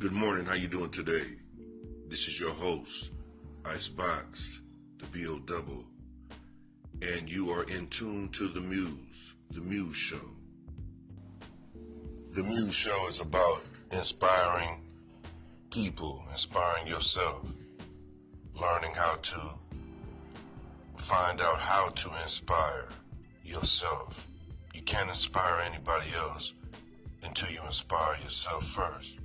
Good morning. How you doing today? This is your host, Icebox, the BO Double, and you are in tune to the Muse, the Muse Show. The Muse Show is about inspiring people, inspiring yourself, learning how to find out how to inspire yourself. You can't inspire anybody else until you inspire yourself first.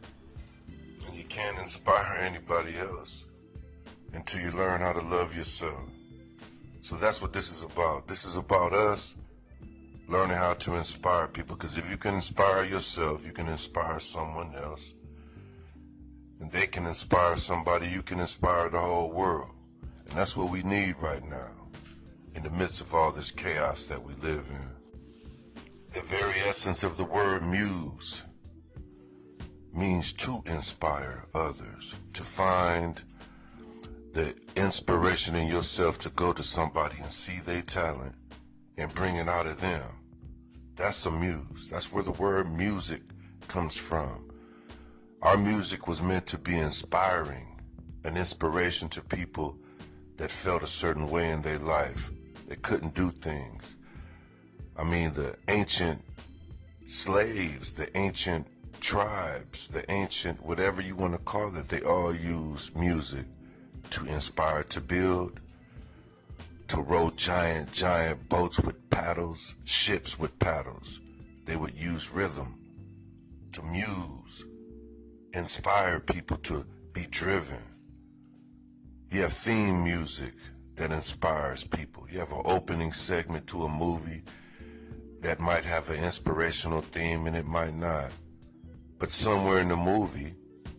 And you can't inspire anybody else until you learn how to love yourself. So that's what this is about. This is about us learning how to inspire people. Because if you can inspire yourself, you can inspire someone else. And they can inspire somebody, you can inspire the whole world. And that's what we need right now in the midst of all this chaos that we live in. The very essence of the word muse means to inspire others, to find the inspiration in yourself to go to somebody and see their talent and bring it out of them. That's a muse. That's where the word music comes from. Our music was meant to be inspiring, an inspiration to people that felt a certain way in their life, that couldn't do things. I mean, the ancient slaves, the ancient tribes, the ancient, whatever you want to call it, they all use music to inspire to build, to row giant, giant boats with paddles, ships with paddles. They would use rhythm to muse, inspire people to be driven. You have theme music that inspires people. You have an opening segment to a movie that might have an inspirational theme and it might not. But somewhere in the movie,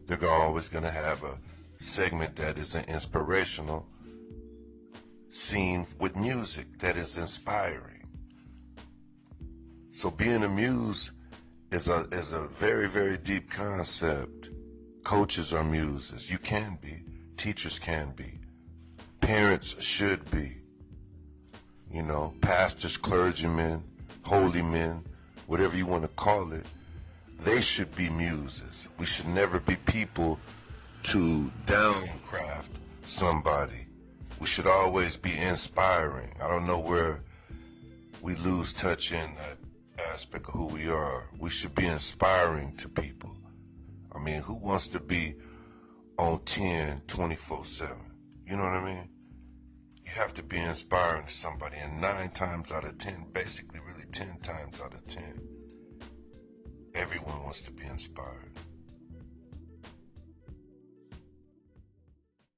they're always going to have a segment that is an inspirational scene with music that is inspiring. So being a muse is a is a very very deep concept. Coaches are muses. You can be. Teachers can be. Parents should be. You know, pastors, clergymen, holy men, whatever you want to call it, they should be muses. We should never be people to downcraft somebody. We should always be inspiring. I don't know where we lose touch in that aspect of who we are. We should be inspiring to people. I mean, who wants to be on 10 24 7? You know what I mean? You have to be inspiring to somebody, and nine times out of 10, basically, really 10 times out of 10, everyone wants to be inspired.